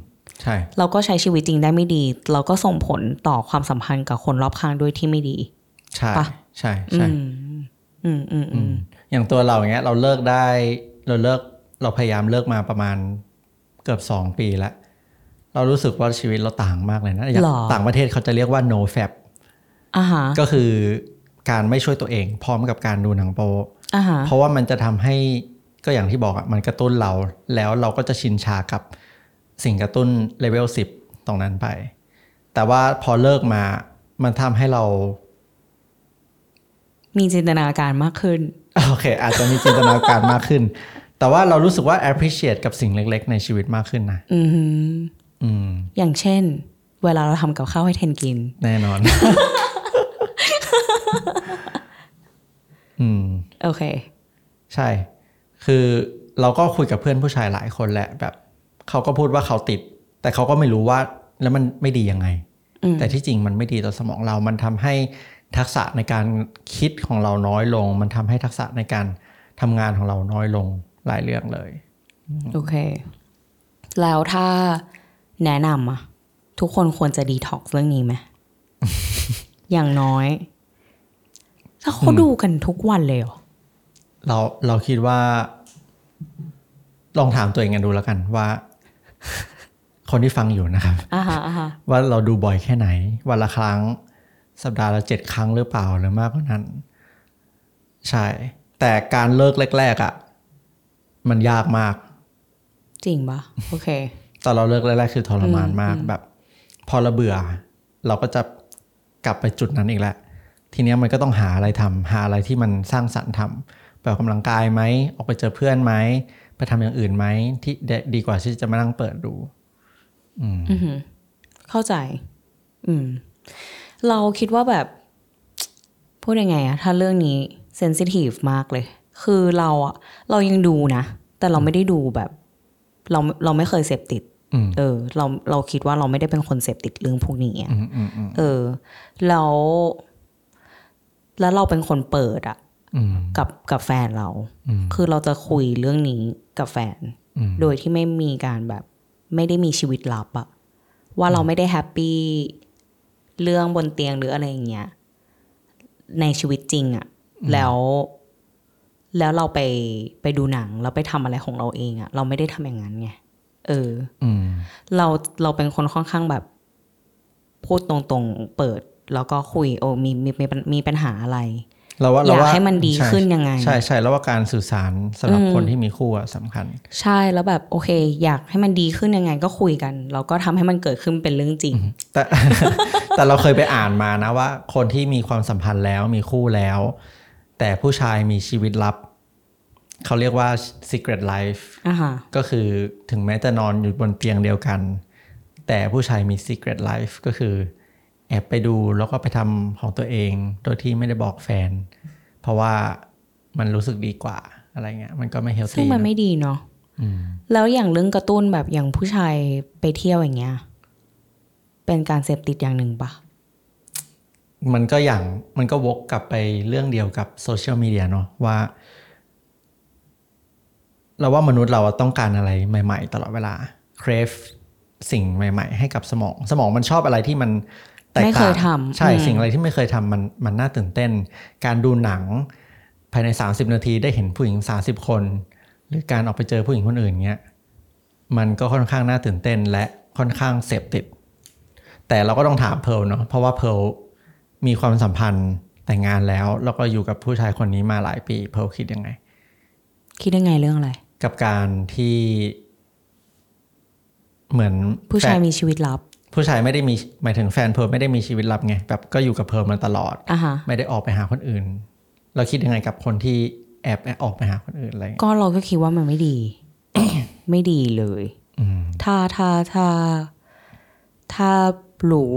ใช่ เราก็ใช้ชีวิตจริงได้ไม่ดี เราก็ส่งผลต่อความสัมพันธ์กับคนรอบข้างด้วยที่ไม่ดี ใช่ปะใช่ใช่อืมอืมอืมอืมอย่างตัวเราอย่างเงี้ย เราเลิกได้ เราเลิกเราพยายามเลิกมาประมาณเกือบสองปีแล้ว เรารู้สึกว่าชีวิตเราต่างมากเลยนะอย่างหรอต่างประเทศเขาจะเรียกว่า no fap อ่าฮะก็คือการไม่ช่วยตัวเองพร้อมกับการดูหนังโปอ่าฮะเพราะว่ามันจะทำให้ก็อย่างที่บอกอะมันกระตุ้นเรา แล้วเราก็จะชินชากับสิ่งกระตุ้นเลเวลสิบตรงนั้นไป แต่ว่าพอเลิกมามันทำให้เรา มีจินตนาการมากขึ้น โอเค อาจจะมีจินตนาการมากขึ้น แต่ว่าเรารู้สึกว่า appreciate กับสิ่งเล็ก ๆ ในชีวิตมากขึ้นนะ อือหืออืมอย่างเช่น เวลาเราทำกับข้าวให้เทนกิน แน่นอน อืม โอเค ใช่ คือเราก็คุยกับเพื่อนผู้ชายหลายคนแหละแบบเขาก็พูดว่าเขาติด แต่เขาก็ไม่รู้ว่าแล้วมันไม่ดียังไงอืมแต่ที่จริงมันไม่ดีต่อสมองเรา มันทำให้ทักษะในการคิดของเราน้อยลง มันทำให้ทักษะในการทำงานของเราน้อยลงหลายเรื่องเลย โอเค แล้วถ้า แนะนำอะทุกคนควรจะดีท็อกซ์เรื่องนี้ไหม อย่างน้อย ถ้าเขาดูกันทุกวันเลยเหรอ เราเราคิดว่า ลองถามตัวเองกันดูแล้วกันว่า คนที่ฟังอยู่นะครับอ่าฮะอ่าฮะว่าเราดูบ่อยแค่ไหน วันละครั้ง สัปดาห์ละเจ็ดครั้งหรือเปล่าหรือมากกว่านั้น ใช่ แต่การเลิกแรกๆอะ่ะ มันยากมาก จริงปะโอเค ตอนเราเลิกแรกๆคือทรมานมากแบบ พอเราเบื่อ เราก็จะกลับไปจุดนั้นอีกแล้วทีเนี้ยมันก็ต้องหาอะไรทำหาอะไรที่มันสร้างสรรค์ทำไปออกกำลังกายไหมออกไปเจอเพื่อนไหมไปทำอย่างอื่นไหมที่ดดีกว่าที่จะมานั่งเปิดดู อือหือเข้าใจ อืม เราคิดว่าแบบ พูดยังไงอะถ้าเรื่องนี้เซนซิทีฟมากเลย คือเราอะเรายังดูนะ แต่เราไม่ได้ดูแบบ เราเราไม่เคยเสพติดอืม เออ เราเราคิดว่าเราไม่ได้เป็นคนเสพติดเรื่องพวกนี้อะอืมอืมอืมเออ แล้วแล้วเราเป็นคนเปิดอะอืมกับกับแฟนเราอืมคือเราจะคุยเรื่องนี้กับแฟนอืมโดยที่ไม่มีการแบบ ไม่ได้มีชีวิตลับอะว่าเราไม่ได้แฮปปี้เรื่องบนเตียงหรืออะไรอย่างเงี้ยในชีวิตจริงอะแล้วแล้วเราไปไปดูหนังเราไปทำอะไรของเราเองอะเราไม่ได้ทำอย่างนั้นไง เอออืมเราเราเป็นคนค่อนข้างแบบ พูดตรงๆ เปิด แล้วก็คุย โอ้มีมีมีปัญมีปัญหาอะไรเราว่าอเรายากว่าให้มันดีใช่ขึ้นยังไง ใช่ใช่แล้วว่าการสื่อสารสำหรับคนที่มีคู่อะสำคัญ ใช่แล้วแบบโอเค อยากให้มันดีขึ้นยังไง ก็คุยกันแล้วก็ทำให้มันเกิดขึ้นเป็นเรื่องจริง แต่แต่เราเคยไปอ่านมานะว่า คนที่มีความสัมพันธ์แล้วมีคู่แล้ว แต่ผู้ชายมีชีวิตลับ เขาเรียกว่า secret life อ่าฮะก็คือถึงแม้จะนอนอยู่บนเตียงเดียวกัน แต่ผู้ชายมี secret life ก็คือ แอบไปดูแล้วก็ไปทำของตัวเอง โดยที่ไม่ได้บอกแฟน เพราะว่ามันรู้สึกดีกว่าอะไรเงี้ยมันก็ไม่เฮลซึ่งตี้มันไม่ดีเนาะแล้วอย่างเรื่องกระตุ้นแบบอย่างผู้ชายไปเที่ยวอย่างเงี้ย เป็นการเสพติดอย่างหนึ่งปะมันก็อย่างมันก็วกกลับไปเรื่องเดียวกับโซเชียลมีเดียเนาะว่า เราว่ามนุษย์เราต้องการอะไรใหม่ ๆ ตลอดเวลา crave สิ่งใหม่ ๆ ให้กับสมอง สมองมันชอบอะไรที่มันแตกไม่เคต่ายงทำใช่อืมสิ่งอะไรที่ไม่เคยทำมันมันน่าตื่นเต้น การดูหนังภายใน 30 นาทีได้เห็นผู้หญิง 30 คน หรือการออกไปเจอผู้หญิงคนอื่นเงี้ยมันก็ค่อนข้างน่าตื่นเต้นและค่อนข้างเสพติด แต่เราก็ต้องถามเพร์ลเนาะเพราะว่าเพร์ลมีความสัมพันธ์แต่งงานแล้ว แล้วก็อยู่กับผู้ชายคนนี้มาหลายปี เพร์ลคิดยังไง คิดยังไงเรื่องอะไร กับการที่เหมือนผู้ชายแฟนมีชีวิตลับ ผู้ชายไม่ได้มีหมายถึงแฟนเพร์ลไม่ได้มีชีวิตลับไงแบบก็อยู่กับเพร์ลมาตลอดอะฮะไม่ได้ออกไปหาคนอื่น เราคิดยังไงกับคนที่แอบแอบออกไปหาคนอื่นอะไรเงี้ยก็เราก็คิดว่ามันไม่ดี ไม่ดีเลยอืมถ้าถ้าถ้าถ้ารู้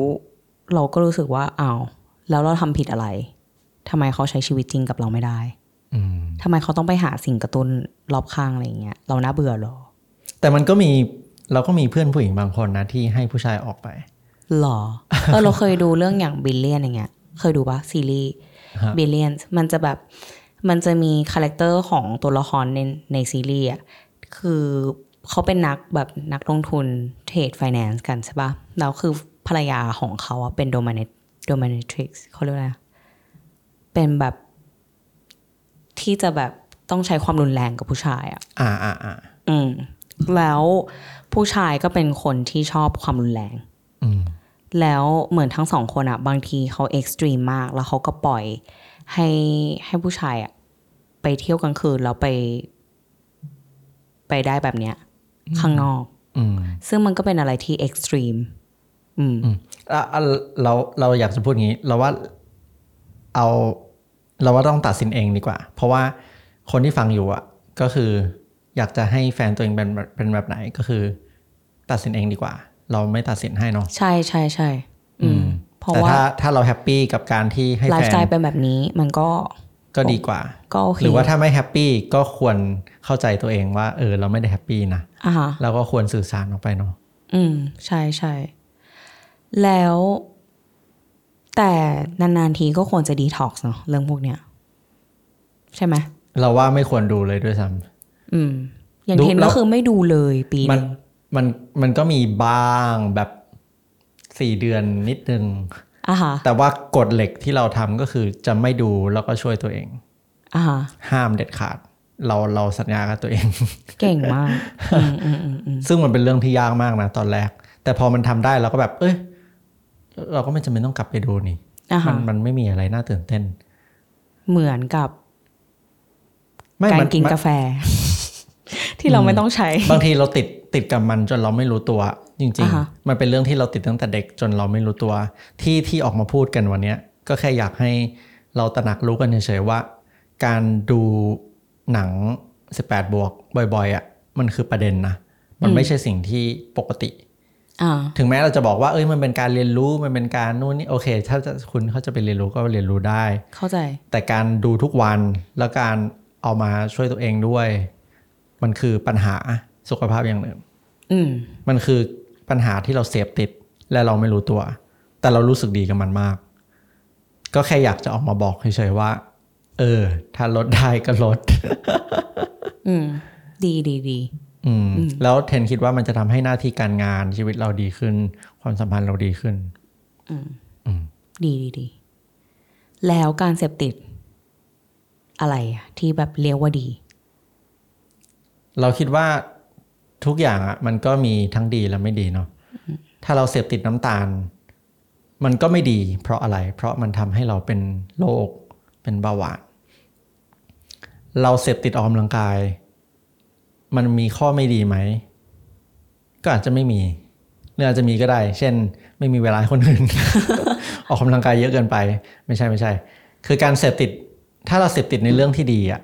เราก็รู้สึกว่าอ้าวแล้วเราทำผิดอะไรทำไมเขาใช้ชีวิตจริงกับเราไม่ได้อืม ทำไมเขาต้องไปหาสิ่งกระตุ้นรอบข้างอะไรอย่างเงี้ยเราน่าเบื่อเหรอ แต่มันก็มีเราก็มีเพื่อนผู้หญิงบางคนนะที่ให้ผู้ชายออกไปหรอเออเราเคยดูเรื่องอย่าง Billions อย่างเงี้ย เคยดูปะซีรีส์ฮะ Billions มันจะแบบมันจะมี character ของตัวละครในในซีรีส์อะคือเขาเป็นนักแบบนักลงทุน trade finance กันใช่ปะแล้วคือภรรยาของเขาอะเป็น dominate dominatrix เขาเรียกว่าอะไรนะเป็นแบบ ที่จะแบบต้องใช้ความรุนแรงกับผู้ชายอะอ่าอ่าอ่าอืม แล้วผู้ชายก็เป็นคนที่ชอบความรุนแรง อืม แล้วเหมือนทั้งสองคนอะบางทีเขา extreme มาก แล้วเขาก็ปล่อยให้ให้ผู้ชายอะไปเที่ยวกลางคืนแล้วไป ไปได้แบบเนี้ย ข้างนอก อืม ซึ่งมันก็เป็นอะไรที่ extreme อืม อืมอะอะเราเราอยากจะพูดงี้ เราว่าเอา เราว่าต้องตัดสินเองดีกว่า เพราะว่าคนที่ฟังอยู่อะก็คืออยากจะให้แฟนตัวเองเป็นแบบเป็นแบบไหนก็คือ ตัดสินเองดีกว่า เราไม่ตัดสินให้เนาะใช่ใช่ใช่อืมเพราะแต่ว่าถ้าถ้าเรา happy กับการที่ให้แฟนไตล์เป็นแบบนี้มันก็ก็ดีกว่าก็โอเคหรือว่าถ้าไม่ happy ก็ควรเข้าใจตัวเองว่า เออ เราไม่ได้ happy นะอ่าฮะเราก็ควรสื่อสารออกไปเนาะอืมใช่ใช่แล้ว แต่นานๆทีก็ควรจะดีท็อกซ์เนาะเรื่องพวกเนี้ย ใช่ไหม เราว่าไม่ควรดูเลยด้วยซ้ำอืม อย่างดูเทนแล้ก็วคือไม่ดูเลยปีหมันนึงมันมันก็มีบ้างแบบสี่เดือนนิดนึงอ่าฮะแต่ว่ากฎเหล็กที่เราทำก็คือจะไม่ดูแล้วก็ช่วยตัวเองอ่าฮะห้ามเด็ดขาด เราเราสัญญากับตัวเอง เก่งมากอืมอืมอืมอืมซึ่งมันเป็นเรื่องที่ยากมากนะตอนแรก แต่พอมันทำได้เราก็แบบ เอ้ย เราก็ไม่จำเป็นต้องกลับไปดูนี่อ่ามัฮะนมันไม่มีอะไรน่าตื่นเต้น เหมือนกับไม่การมันกินมันกาแฟ ที่เราไม่ต้องใช้ บางทีเราติดติดกับมันจนเราไม่รู้ตัว จริงอ่าฮะๆมันเป็นเรื่องที่เราติดตั้งแต่เด็กจนเราไม่รู้ตัว ที่ที่ออกมาพูดกันวันเนี้ยก็แค่อยากให้เราตระหนักรู้กันเฉยๆว่า การดูหนัง 18 บวกบ่อยๆอะมันคือประเด็นนะ มันไม่ใช่สิ่งที่ปกติอ่า ถึงแม้เราจะบอกว่าเอ้ยมันเป็นการเรียนรู้มันเป็นการนู่นนี่โอเค ถ้าจะคุณเขาจะไปเรียนรู้ก็เรียนรู้ได้ เข้าใจ แต่การดูทุกวันแล้วการเอามาช่วยตัวเองด้วย มันคือปัญหาสุขภาพอย่างหนึ่งอืมมันคือปัญหาที่เราเสพติดและเราไม่รู้ตัว แต่เรารู้สึกดีกับมันมาก ก็แค่อยากจะออกมาบอกเฉยๆว่า เออ ถ้าลดได้ก็ลด อืม ดีดีดีอืม แล้วเทนคิดว่ามันจะทำให้หน้าที่การงานชีวิตเราดีขึ้น ความสัมพันธ์เราดีขึ้นดีดีดี แล้วการเสพติด อะไรอะที่แบบเรียกว่าดี เราคิดว่าทุกอย่างอะมันก็มีทั้งดีและไม่ดีเนาะถ้าเราเสพติดน้ำตาล มันก็ไม่ดี เพราะอะไร เพราะมันทำให้เราเป็นโรคเป็นเบาหวานเราเสพติดออกกำลังกาย มันมีข้อไม่ดีไหม ก็อาจจะไม่มีหรืออาจจะมีก็ได้ เช่น ไม่มีเวลาให้คนอื่น ออกกำลังกายเยอะเกินไป ไม่ใช่ไม่ใช่ คือการเสพติด ถ้าเราเสพติดในเรื่องที่ดีอะ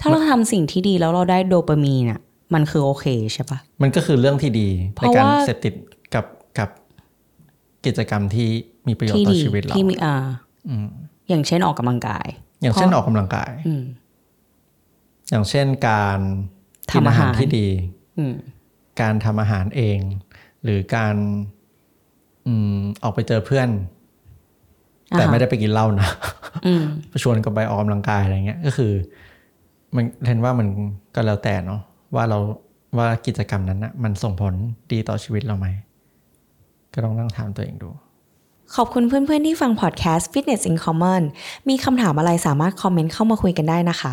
ถ้าเราทำสิ่งที่ดีแล้วเราได้โดปามีนอะมันคือโอเคใช่ปะมันก็คือเรื่องที่ดีเพในราะการว่าเสพติดกับกับกิจกรรมที่มีประโยชที่น์ต่อดีชีวิตเราที่มีอ่าอย่างเช่นออกกำลังกาย อย่างเช่นออกกำลังกายอืมอย่างเช่นการกิน ทำอาอาหารหารที่ดีอืมการทำอาหารเอง หรือการอืมออกไปเจอเพื่อน แต่อ่าฮะไม่ได้ไปกินเหล้านะอืมชวนกันไปออกกำลังกายอะไรเงี้ย ก็คือ มันเห็นว่ามันก็แล้วแต่เนาะว่าเราว่ากิจกรรมนั้นนะมันส่งผลดีต่อชีวิตเราไหม ก็ต้องนั่งถามตัวเองดูขอบคุณเพื่อนๆที่ฟังพอดแคสต์ Fitness in Common มีคำถามอะไรสามารถคอมเมนต์เข้ามาคุยกันได้นะคะ